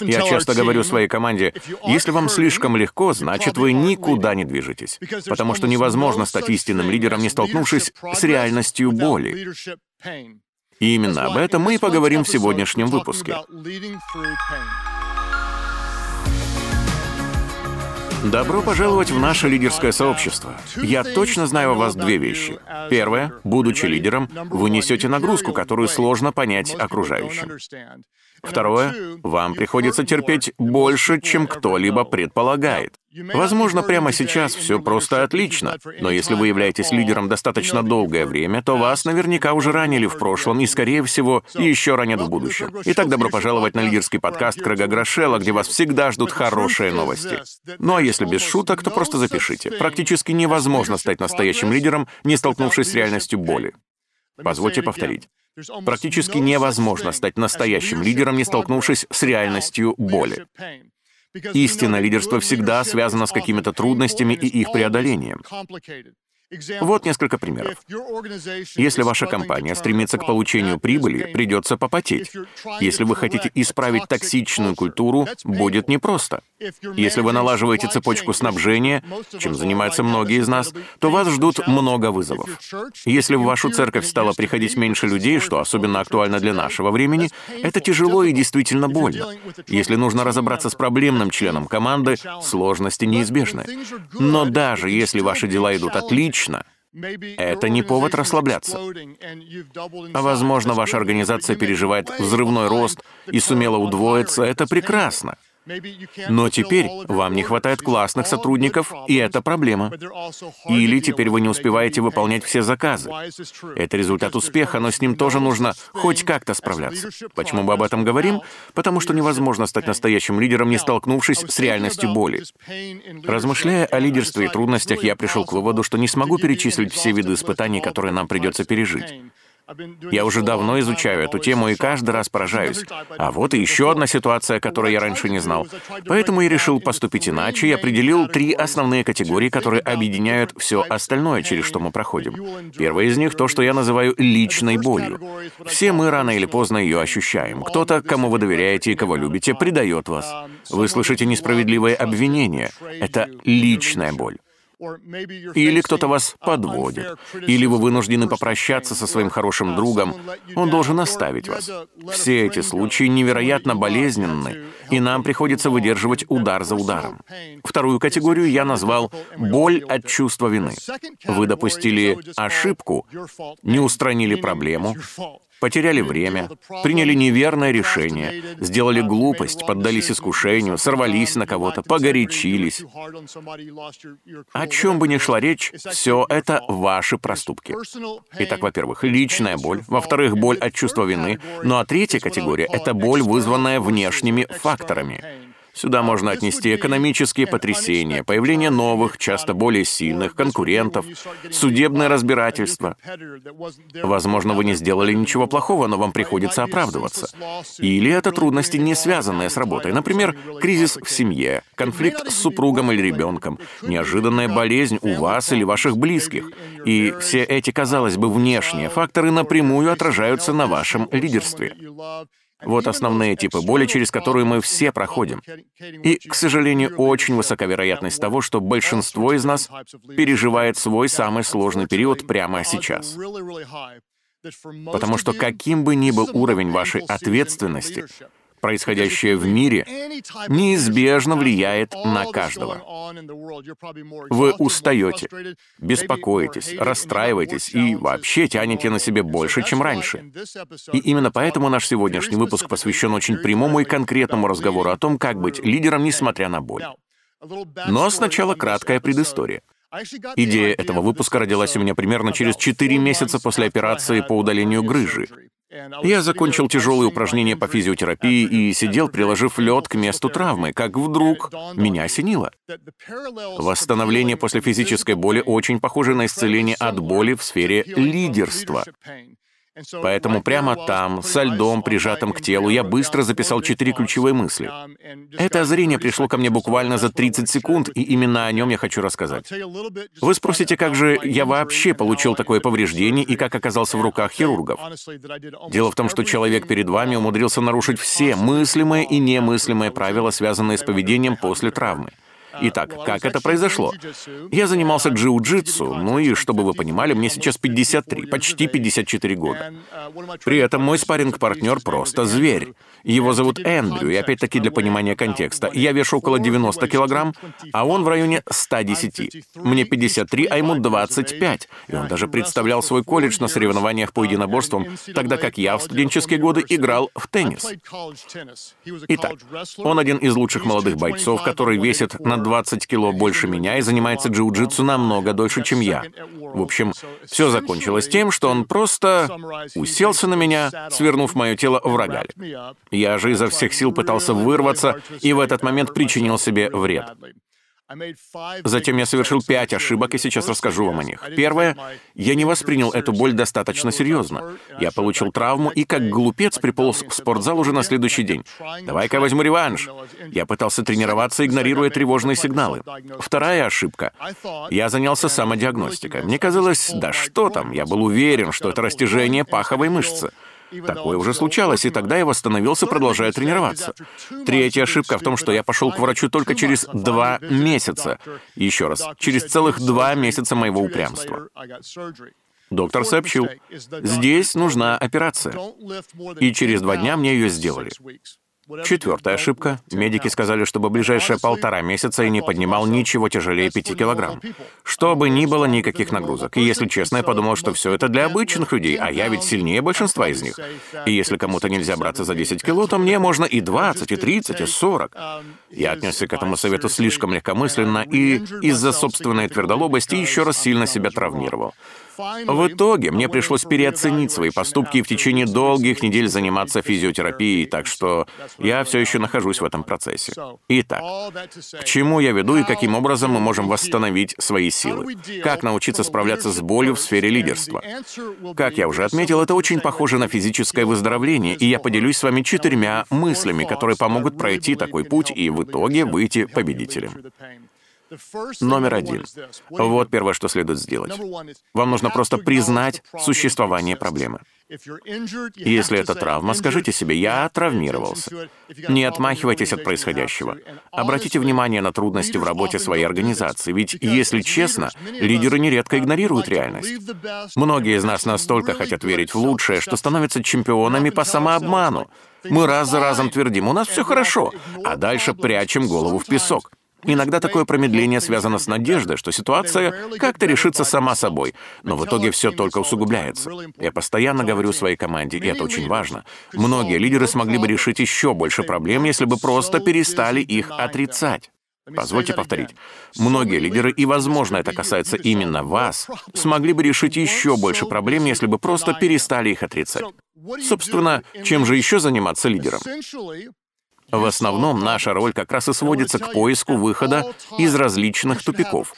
Я часто говорю своей команде, если вам слишком легко, значит вы никуда не движетесь. Потому что невозможно стать истинным лидером, не столкнувшись с реальностью боли. И именно об этом мы и поговорим в сегодняшнем выпуске. Добро пожаловать в наше лидерское сообщество. Я точно знаю о вас две вещи. Первое, будучи лидером, вы несете нагрузку, которую сложно понять окружающим. Второе, вам приходится терпеть больше, чем кто-либо предполагает. Возможно, прямо сейчас все просто отлично, но если вы являетесь лидером достаточно долгое время, то вас наверняка уже ранили в прошлом и, скорее всего, еще ранят в будущем. Итак, добро пожаловать на лидерский подкаст Крэга Грошела, где вас всегда ждут хорошие новости. Ну а если без шуток, то просто запишите. Практически невозможно стать настоящим лидером, не столкнувшись с реальностью боли. Позвольте повторить. Практически невозможно стать настоящим лидером, не столкнувшись с реальностью боли. Истинное лидерство всегда связано с какими-то трудностями и их преодолением. Вот несколько примеров. Если ваша компания стремится к получению прибыли, придется попотеть. Если вы хотите исправить токсичную культуру, будет непросто. Если вы налаживаете цепочку снабжения, чем занимаются многие из нас, то вас ждут много вызовов. Если в вашу церковь стало приходить меньше людей, что особенно актуально для нашего времени, это тяжело и действительно больно. Если нужно разобраться с проблемным членом команды, сложности неизбежны. Но даже если ваши дела идут отлично, это не повод расслабляться. А возможно, ваша организация переживает взрывной рост и сумела удвоиться. Это прекрасно. Но теперь вам не хватает классных сотрудников, и это проблема. Или теперь вы не успеваете выполнять все заказы. Это результат успеха, но с ним тоже нужно хоть как-то справляться. Почему мы об этом говорим? Потому что невозможно стать настоящим лидером, не столкнувшись с реальностью боли. Размышляя о лидерстве и трудностях, я пришел к выводу, что не смогу перечислить все виды испытаний, которые нам придется пережить. Я уже давно изучаю эту тему и каждый раз поражаюсь. А вот и еще одна ситуация, которую я раньше не знал. Поэтому я решил поступить иначе и определил три основные категории, которые объединяют все остальное, через что мы проходим. Первая из них — то, что я называю личной болью. Все мы рано или поздно ее ощущаем. Кто-то, кому вы доверяете и кого любите, предает вас. Вы слышите несправедливые обвинения. Это личная боль. Или кто-то вас подводит, или вы вынуждены попрощаться со своим хорошим другом, он должен оставить вас. Все эти случаи невероятно болезненны, и нам приходится выдерживать удар за ударом. Вторую категорию я назвал «боль от чувства вины». Вы допустили ошибку, не устранили проблему, потеряли время, приняли неверное решение, сделали глупость, поддались искушению, сорвались на кого-то, погорячились. О чем бы ни шла речь, все это ваши проступки. Итак, во-первых, личная боль, во-вторых, боль от чувства вины, ну а третья категория — это боль, вызванная внешними факторами. Сюда можно отнести экономические потрясения, появление новых, часто более сильных конкурентов, судебное разбирательство. Возможно, вы не сделали ничего плохого, но вам приходится оправдываться. Или это трудности, не связанные с работой. Например, кризис в семье, конфликт с супругом или ребенком, неожиданная болезнь у вас или ваших близких. И все эти, казалось бы, внешние факторы напрямую отражаются на вашем лидерстве. Вот основные типы боли, через которые мы все проходим. И, к сожалению, очень высока вероятность того, что большинство из нас переживает свой самый сложный период прямо сейчас. Потому что каким бы ни был уровень вашей ответственности, происходящее в мире неизбежно влияет на каждого. Вы устаете, беспокоитесь, расстраиваетесь и вообще тянете на себе больше, чем раньше. И именно поэтому наш сегодняшний выпуск посвящен очень прямому и конкретному разговору о том, как быть лидером, несмотря на боль. Но сначала краткая предыстория. Идея этого выпуска родилась у меня примерно через 4 месяца после операции по удалению грыжи. Я закончил тяжелые упражнения по физиотерапии и сидел, приложив лед к месту травмы, как вдруг меня осенило. Восстановление после физической боли очень похоже на исцеление от боли в сфере лидерства. Поэтому прямо там, со льдом, прижатым к телу, я быстро записал четыре ключевые мысли. Это озарение пришло ко мне буквально за 30 секунд, и именно о нем я хочу рассказать. Вы спросите, как же я вообще получил такое повреждение и как оказался в руках хирургов? Дело в том, что человек перед вами умудрился нарушить все мыслимые и немыслимые правила, связанные с поведением после травмы. Итак, как это произошло? Я занимался джиу-джитсу, ну и, чтобы вы понимали, мне сейчас 53, почти 54 года. При этом мой спарринг-партнер просто зверь. Его зовут Эндрю, и опять-таки для понимания контекста. Я вешу около 90 килограмм, а он в районе 110. Мне 53, а ему 25. И он даже представлял свой колледж на соревнованиях по единоборствам, тогда как я в студенческие годы играл в теннис. Итак, он один из лучших молодых бойцов, который весит на 20 кило больше меня и занимается джиу-джитсу намного дольше, чем я. В общем, все закончилось тем, что он просто уселся на меня, свернув мое тело в рогаль. Я же изо всех сил пытался вырваться и в этот момент причинил себе вред. Затем я совершил пять ошибок, и сейчас расскажу вам о них. Первое, я не воспринял эту боль достаточно серьезно. Я получил травму и как глупец приполз в спортзал уже на следующий день. Давай-ка возьму реванш. Я пытался тренироваться, игнорируя тревожные сигналы. Вторая ошибка. Я занялся самодиагностикой. Мне казалось, да что там, я был уверен, что это растяжение паховой мышцы. Такое уже случалось, и тогда я восстановился, продолжая тренироваться. Третья ошибка в том, что я пошел к врачу только через два месяца. Еще раз, через целых два месяца моего упрямства. Доктор сообщил, здесь нужна операция. И через два дня мне ее сделали. Четвертая ошибка. Медики сказали, чтобы ближайшие полтора месяца я не поднимал ничего тяжелее 5 килограмм. Что бы ни было, никаких нагрузок. И если честно, я подумал, что все это для обычных людей, а я ведь сильнее большинства из них. И если кому-то нельзя браться за 10 кило, то мне можно и 20, и 30, и 40. Я отнесся к этому совету слишком легкомысленно и из-за собственной твердолобости еще раз сильно себя травмировал. В итоге мне пришлось переоценить свои поступки и в течение долгих недель заниматься физиотерапией, так что я все еще нахожусь в этом процессе. Итак, к чему я веду и каким образом мы можем восстановить свои силы? Как научиться справляться с болью в сфере лидерства? Как я уже отметил, это очень похоже на физическое выздоровление, и я поделюсь с вами четырьмя мыслями, которые помогут пройти такой путь и в итоге выйти победителем. Номер один. Вот первое, что следует сделать. Вам нужно просто признать существование проблемы. Если это травма, скажите себе «я травмировался». Не отмахивайтесь от происходящего. Обратите внимание на трудности в работе своей организации, ведь, если честно, лидеры нередко игнорируют реальность. Многие из нас настолько хотят верить в лучшее, что становятся чемпионами по самообману. Мы раз за разом твердим «у нас все хорошо», а дальше прячем голову в песок. Иногда такое промедление связано с надеждой, что ситуация как-то решится сама собой, но в итоге все только усугубляется. Я постоянно говорю своей команде, и это очень важно. Многие лидеры смогли бы решить еще больше проблем, если бы просто перестали их отрицать. Позвольте повторить. Многие лидеры, и, возможно, это касается именно вас, смогли бы решить еще больше проблем, если бы просто перестали их отрицать. Собственно, чем же еще заниматься лидером? В основном наша роль как раз и сводится к поиску выхода из различных тупиков.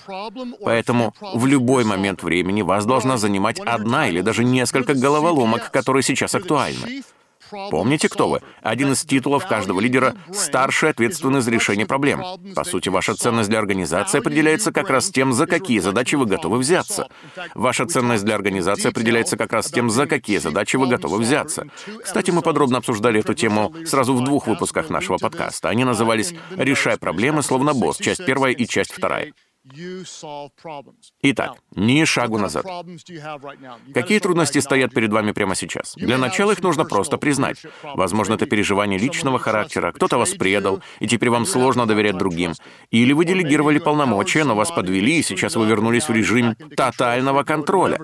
Поэтому в любой момент времени вас должна занимать одна или даже несколько головоломок, которые сейчас актуальны. Помните, кто вы? Один из титулов каждого лидера — старший ответственный за решение проблем. По сути, ваша ценность для организации определяется как раз тем, за какие задачи вы готовы взяться. Ваша ценность для организации определяется как раз тем, за какие задачи вы готовы взяться. Кстати, мы подробно обсуждали эту тему сразу в двух выпусках нашего подкаста. Они назывались «Решай проблемы, словно босс», часть первая и часть вторая. Итак, ни шагу назад. Какие трудности стоят перед вами прямо сейчас? Для начала их нужно просто признать. Возможно, это переживание личного характера, кто-то вас предал, и теперь вам сложно доверять другим. Или вы делегировали полномочия, но вас подвели, и сейчас вы вернулись в режим тотального контроля.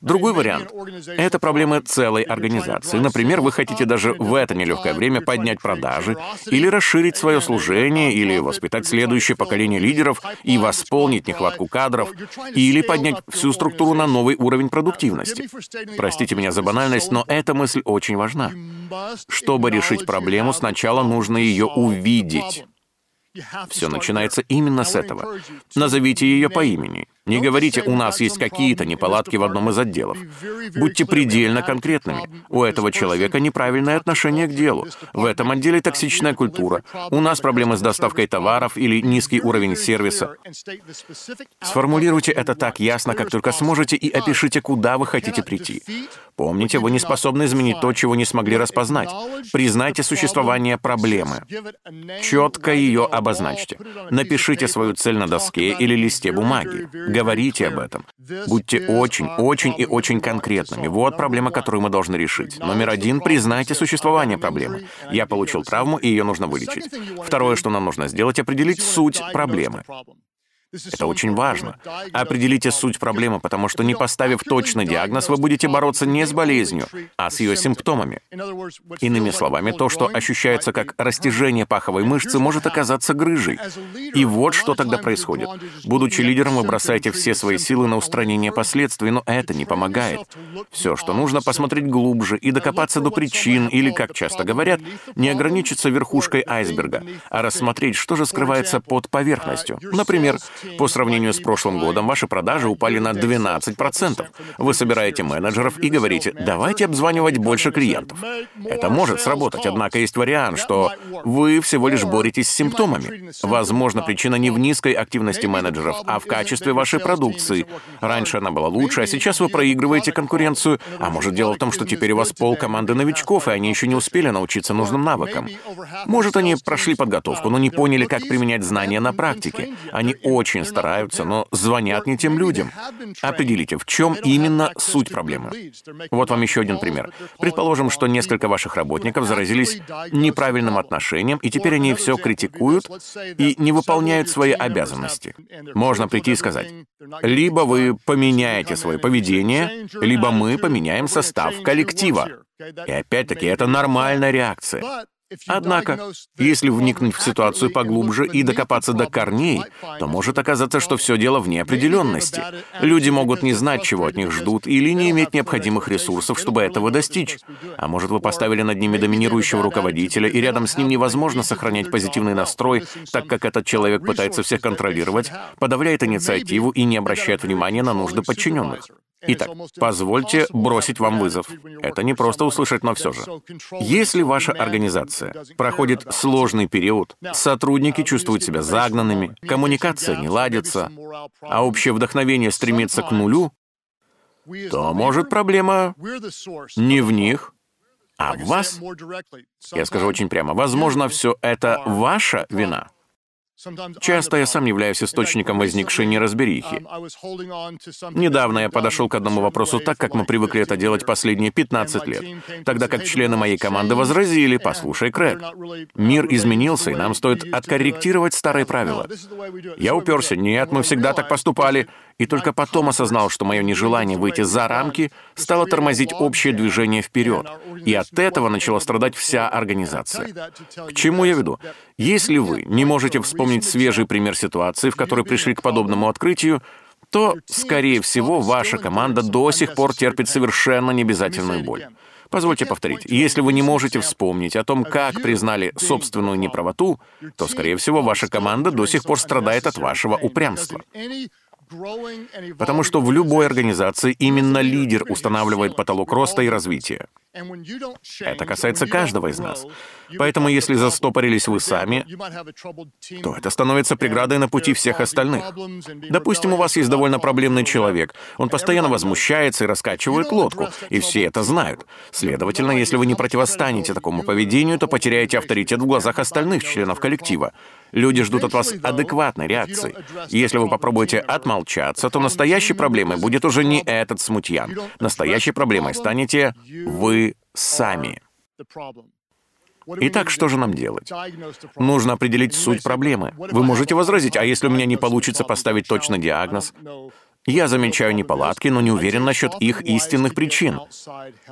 Другой вариант — это проблемы целой организации. Например, вы хотите даже в это нелегкое время поднять продажи, или расширить свое служение, или воспитать следующее поколение лидеров и воспользоваться восполнить нехватку кадров или поднять всю структуру на новый уровень продуктивности. Простите меня за банальность, но эта мысль очень важна. Чтобы решить проблему, сначала нужно ее увидеть. Все начинается именно с этого. Назовите ее по имени. Не говорите, у нас есть какие-то неполадки в одном из отделов. Будьте предельно конкретными. У этого человека неправильное отношение к делу. В этом отделе токсичная культура. У нас проблемы с доставкой товаров или низкий уровень сервиса. Сформулируйте это так ясно, как только сможете, и опишите, куда вы хотите прийти. Помните, вы не способны изменить то, чего не смогли распознать. Признайте существование проблемы. Четко ее обозначьте. Напишите свою цель на доске или листе бумаги. Говорите об этом. Будьте очень, очень и очень конкретными. Вот проблема, которую мы должны решить. Номер один — признайте существование проблемы. Я получил травму, и ее нужно вылечить. Второе, что нам нужно сделать — определить суть проблемы. Это очень важно. Определите суть проблемы, потому что не поставив точный диагноз, вы будете бороться не с болезнью, а с ее симптомами. Иными словами, то, что ощущается как растяжение паховой мышцы, может оказаться грыжей. И вот что тогда происходит. Будучи лидером, вы бросаете все свои силы на устранение последствий, но это не помогает. Все, что нужно, посмотреть глубже и докопаться до причин, или, как часто говорят, не ограничиться верхушкой айсберга, а рассмотреть, что же скрывается под поверхностью. Например, по сравнению с прошлым годом ваши продажи упали на 12%. Вы собираете менеджеров и говорите, давайте обзванивать больше клиентов. Это может сработать, однако есть вариант, что вы всего лишь боретесь с симптомами. Возможно, причина не в низкой активности менеджеров, а в качестве вашей продукции. Раньше она была лучше, а сейчас вы проигрываете конкуренцию. А может, дело в том, что теперь у вас пол команды новичков, и они еще не успели научиться нужным навыкам. Может, они прошли подготовку, но не поняли, как применять знания на практике. Они очень очень стараются, но звонят не тем людям. Определите, в чем именно суть проблемы. Вот вам еще один пример. Предположим, что несколько ваших работников заразились неправильным отношением, и теперь они все критикуют и не выполняют свои обязанности. Можно прийти и сказать, либо вы поменяете свое поведение, либо мы поменяем состав коллектива. И опять-таки, это нормальная реакция. Однако, если вникнуть в ситуацию поглубже и докопаться до корней, то может оказаться, что все дело в неопределенности. Люди могут не знать, чего от них ждут, или не иметь необходимых ресурсов, чтобы этого достичь. А может, вы поставили над ними доминирующего руководителя, и рядом с ним невозможно сохранять позитивный настрой, так как этот человек пытается всех контролировать, подавляет инициативу и не обращает внимания на нужды подчиненных. Итак, позвольте бросить вам вызов. Это не просто услышать, но все же. Если ваша организация проходит сложный период, сотрудники чувствуют себя загнанными, коммуникация не ладится, а общее вдохновение стремится к нулю, то, может, проблема не в них, а в вас. Я скажу очень прямо, возможно, все это ваша вина. Часто я сам являюсь источником возникшей неразберихи. Недавно я подошел к одному вопросу так, как мы привыкли это делать последние 15 лет, тогда как члены моей команды возразили, послушай, Крэг, мир изменился, и нам стоит откорректировать старые правила. Я уперся, нет, мы всегда так поступали, и только потом осознал, что мое нежелание выйти за рамки стало тормозить общее движение вперед, и от этого начала страдать вся организация. К чему я веду? Если вы не можете вспомнить свежий пример ситуации, в которой пришли к подобному открытию, то, скорее всего, ваша команда до сих пор терпит совершенно необязательную боль. Позвольте повторить, если вы не можете вспомнить о том, как признали собственную неправоту, то, скорее всего, ваша команда до сих пор страдает от вашего упрямства. Потому что в любой организации именно лидер устанавливает потолок роста и развития. Это касается каждого из нас. Поэтому если застопорились вы сами, то это становится преградой на пути всех остальных. Допустим, у вас есть довольно проблемный человек. Он постоянно возмущается и раскачивает лодку, и все это знают. Следовательно, если вы не противостанете такому поведению, то потеряете авторитет в глазах остальных членов коллектива. Люди ждут от вас адекватной реакции. Если вы попробуете отмолчаться, то настоящей проблемой будет уже не этот смутьян. Настоящей проблемой станете вы сами. Итак, что же нам делать? Нужно определить суть проблемы. Вы можете возразить, а если у меня не получится поставить точный диагноз? Я замечаю неполадки, но не уверен насчет их истинных причин.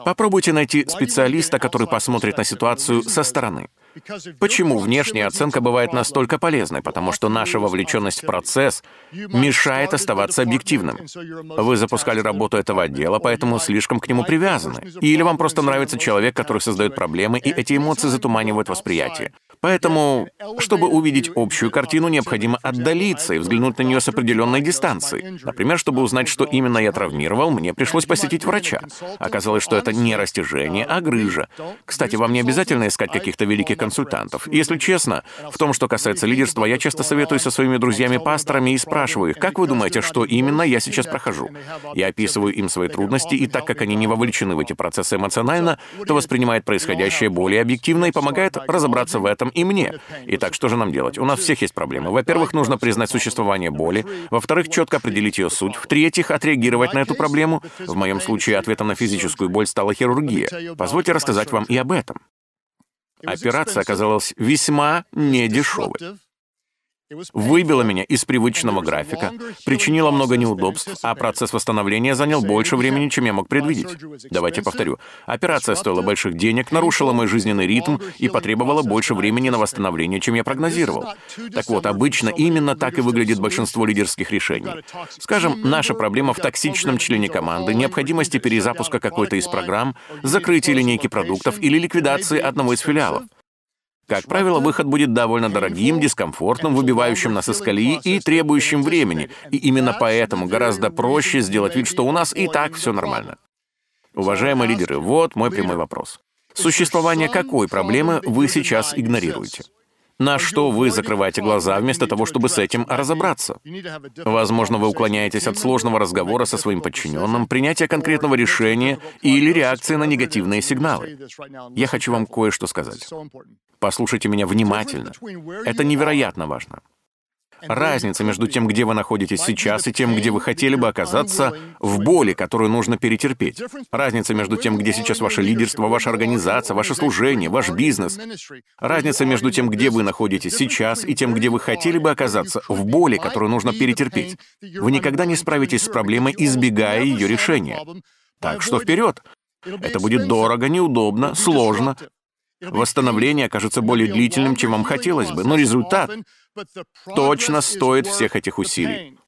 Попробуйте найти специалиста, который посмотрит на ситуацию со стороны. Почему внешняя оценка бывает настолько полезной? Потому что наша вовлеченность в процесс мешает оставаться объективным. Вы запускали работу этого отдела, поэтому слишком к нему привязаны. Или вам просто нравится человек, который создает проблемы, и эти эмоции затуманивают восприятие. Поэтому, чтобы увидеть общую картину, необходимо отдалиться и взглянуть на нее с определенной дистанции. Например, чтобы узнать, что именно я травмировал, мне пришлось посетить врача. Оказалось, что это не растяжение, а грыжа. Кстати, вам не обязательно искать каких-то великих консультантов. Если честно, в том, что касается лидерства, я часто советуюсь со своими друзьями-пасторами и спрашиваю их, как вы думаете, что именно я сейчас прохожу? Я описываю им свои трудности, и так как они не вовлечены в эти процессы эмоционально, то воспринимают происходящее более объективно и помогает разобраться в этом и мне. Итак, что же нам делать? У нас всех есть проблемы. Во-первых, нужно признать существование боли. Во-вторых, четко определить ее суть. В-третьих, отреагировать на эту проблему. В моем случае ответом на физическую боль стала хирургия. Позвольте рассказать вам и об этом. Операция оказалась весьма недешевой выбила меня из привычного графика, причинила много неудобств, а процесс восстановления занял больше времени, чем я мог предвидеть. Давайте повторю. Операция стоила больших денег, нарушила мой жизненный ритм и потребовала больше времени на восстановление, чем я прогнозировал. Так вот, обычно именно так и выглядит большинство лидерских решений. Скажем, наша проблема в токсичном члене команды, необходимости перезапуска какой-то из программ, закрытия линейки продуктов или ликвидации одного из филиалов. Как правило, выход будет довольно дорогим, дискомфортным, выбивающим нас из колеи и требующим времени. И именно поэтому гораздо проще сделать вид, что у нас и так все нормально. Уважаемые лидеры, вот мой прямой вопрос. Существование какой проблемы вы сейчас игнорируете? На что вы закрываете глаза вместо того, чтобы с этим разобраться? Возможно, вы уклоняетесь от сложного разговора со своим подчиненным, принятия конкретного решения или реакции на негативные сигналы. Я хочу вам кое-что сказать. Послушайте меня внимательно. Это невероятно важно. Разница между тем, где вы находитесь сейчас, и тем, где вы хотели бы оказаться, в боли, которую нужно перетерпеть. Разница между тем, где сейчас ваше лидерство, ваша организация, ваше служение, ваш бизнес. Разница между тем, где вы находитесь сейчас, и тем, где вы хотели бы оказаться, в боли, которую нужно перетерпеть. Вы никогда не справитесь с проблемой, избегая ее решения. Так что вперед! Это будет дорого, неудобно, сложно. Восстановление окажется более длительным, чем вам хотелось бы, но результат точно стоит всех этих усилий.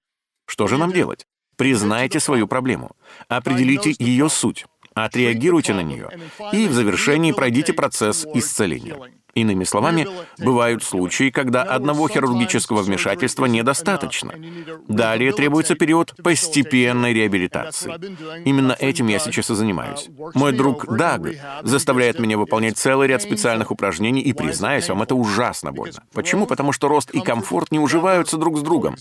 Что же нам делать? Признайте свою проблему, определите ее суть, отреагируйте на нее и в завершении пройдите процесс исцеления. Иными словами, бывают случаи, когда одного хирургического вмешательства недостаточно. Далее требуется период постепенной реабилитации. Именно этим я сейчас и занимаюсь. Мой друг Даг заставляет меня выполнять целый ряд специальных упражнений, и, признаюсь вам, это ужасно больно. Почему? Потому что рост и комфорт не уживаются друг с другом.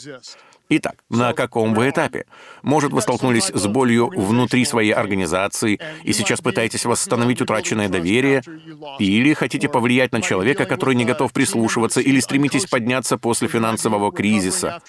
Итак, на каком вы этапе? Может, вы столкнулись с болью внутри своей организации и сейчас пытаетесь восстановить утраченное доверие, или хотите повлиять на человека, который не готов прислушиваться, или стремитесь подняться после финансового кризиса.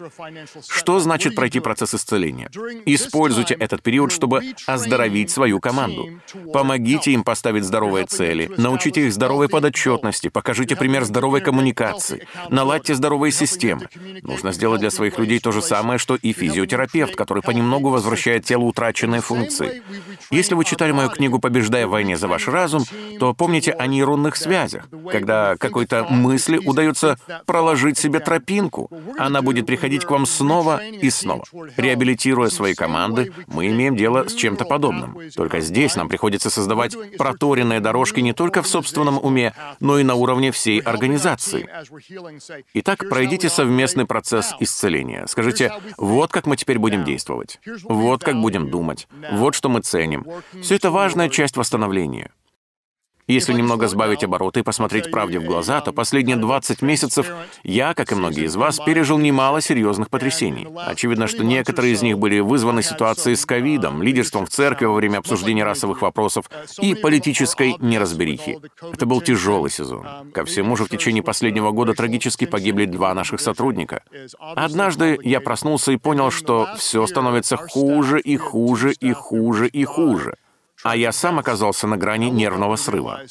Что значит пройти процесс исцеления? Используйте этот период, чтобы оздоровить свою команду. Помогите им поставить здоровые цели, научите их здоровой подотчетности, покажите пример здоровой коммуникации, наладьте здоровые системы. Нужно сделать для своих людей то же самое, что и физиотерапевт, который понемногу возвращает телу утраченные функции. Если вы читали мою книгу «Побеждая в войне за ваш разум», то помните о нейронных связях. Когда какой-то мысли удается проложить себе тропинку, она будет приходить к вам снова и снова. Реабилитируя свои команды, мы имеем дело с чем-то подобным. Только здесь нам приходится создавать проторенные дорожки не только в собственном уме, но и на уровне всей организации. Итак, пройдите совместный процесс исцеления. Скажите, Скажите, вот как мы теперь будем действовать, вот как будем думать, вот что мы ценим. Все это важная часть восстановления. Если немного сбавить обороты и посмотреть правде в глаза, то последние 20 месяцев я, как и многие из вас, пережил немало серьезных потрясений. Очевидно, что некоторые из них были вызваны ситуацией с ковидом, лидерством в церкви во время обсуждения расовых вопросов и политической неразберихи. Это был тяжелый сезон. Ко всему же в течение последнего года трагически погибли два наших сотрудника. Однажды я проснулся и понял, что все становится хуже и хуже и хуже и хуже а я сам оказался на грани нервного срыва.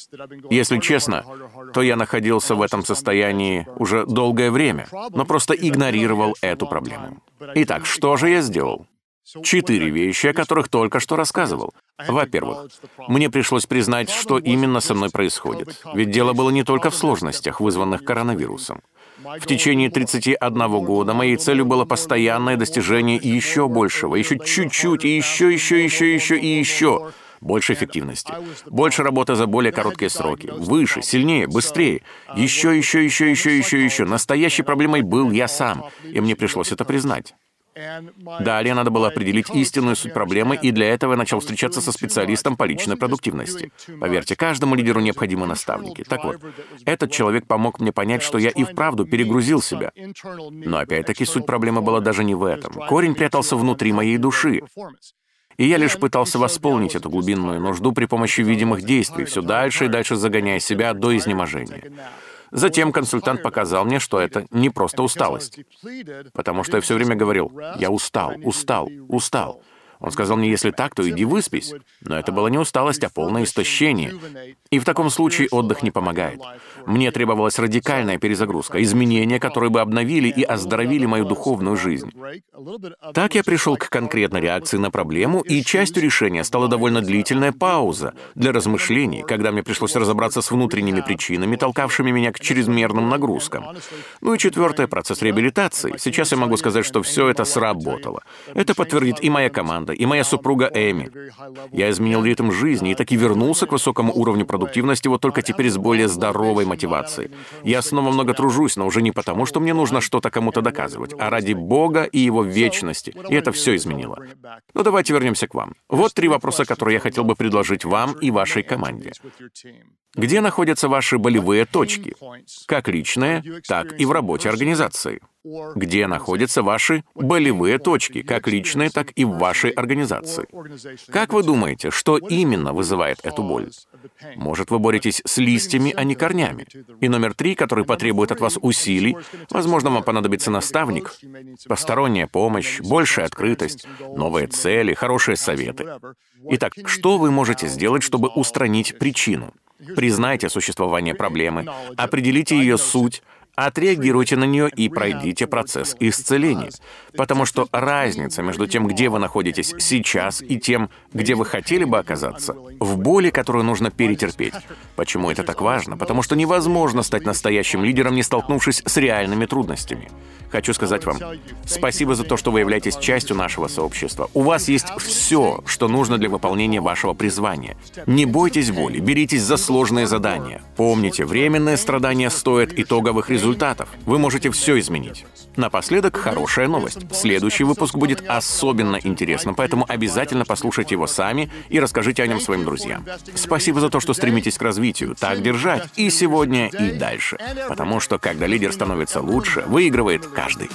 Если честно, то я находился в этом состоянии уже долгое время, но просто игнорировал эту проблему. Итак, что же я сделал? Четыре вещи, о которых только что рассказывал. Во-первых, мне пришлось признать, что именно со мной происходит. Ведь дело было не только в сложностях, вызванных коронавирусом. В течение 31 года моей целью было постоянное достижение еще большего, еще чуть-чуть, и еще, еще, еще, еще и еще. Больше эффективности, больше работы за более короткие сроки, выше, сильнее, быстрее. Еще, еще, еще, еще, еще, еще. Настоящей проблемой был я сам, и мне пришлось это признать. Далее надо было определить истинную суть проблемы, и для этого я начал встречаться со специалистом по личной продуктивности. Поверьте, каждому лидеру необходимы наставники. Так вот, этот человек помог мне понять, что я и вправду перегрузил себя. Но опять-таки суть проблемы была даже не в этом. Корень прятался внутри моей души. И я лишь пытался восполнить эту глубинную нужду при помощи видимых действий, все дальше и дальше загоняя себя до изнеможения. Затем консультант показал мне, что это не просто усталость. Потому что я все время говорил, я устал, устал, устал. Он сказал мне, если так, то иди выспись. Но это была не усталость, а полное истощение. И в таком случае отдых не помогает. Мне требовалась радикальная перезагрузка, изменения, которые бы обновили и оздоровили мою духовную жизнь. Так я пришел к конкретной реакции на проблему, и частью решения стала довольно длительная пауза для размышлений, когда мне пришлось разобраться с внутренними причинами, толкавшими меня к чрезмерным нагрузкам. Ну и четвертое — процесс реабилитации. Сейчас я могу сказать, что все это сработало. Это подтвердит и моя команда, и моя супруга Эми. Я изменил ритм жизни и таки вернулся к высокому уровню продуктивности, вот только теперь с более здоровой мотивацией. Я снова много тружусь, но уже не потому, что мне нужно что-то кому-то доказывать, а ради Бога и Его вечности. И это все изменило. Но давайте вернемся к вам. Вот три вопроса, которые я хотел бы предложить вам и вашей команде. Где находятся ваши болевые точки? Как личные, так и в работе организации где находятся ваши болевые точки, как личные, так и в вашей организации. Как вы думаете, что именно вызывает эту боль? Может, вы боретесь с листьями, а не корнями? И номер три, который потребует от вас усилий, возможно, вам понадобится наставник, посторонняя помощь, большая открытость, новые цели, хорошие советы. Итак, что вы можете сделать, чтобы устранить причину? Признайте существование проблемы, определите ее суть, Отреагируйте на нее и пройдите процесс исцеления. Потому что разница между тем, где вы находитесь сейчас, и тем, где вы хотели бы оказаться, в боли, которую нужно перетерпеть. Почему это так важно? Потому что невозможно стать настоящим лидером, не столкнувшись с реальными трудностями. Хочу сказать вам спасибо за то, что вы являетесь частью нашего сообщества. У вас есть все, что нужно для выполнения вашего призвания. Не бойтесь боли, беритесь за сложные задания. Помните, временные страдания стоят итоговых результатов. Вы можете все изменить. Напоследок, хорошая новость. Следующий выпуск будет особенно интересным, поэтому обязательно послушайте его сами и расскажите о нем своим друзьям. Спасибо за то, что стремитесь к развитию. Так держать и сегодня, и дальше. Потому что, когда лидер становится лучше, выигрывает каждый.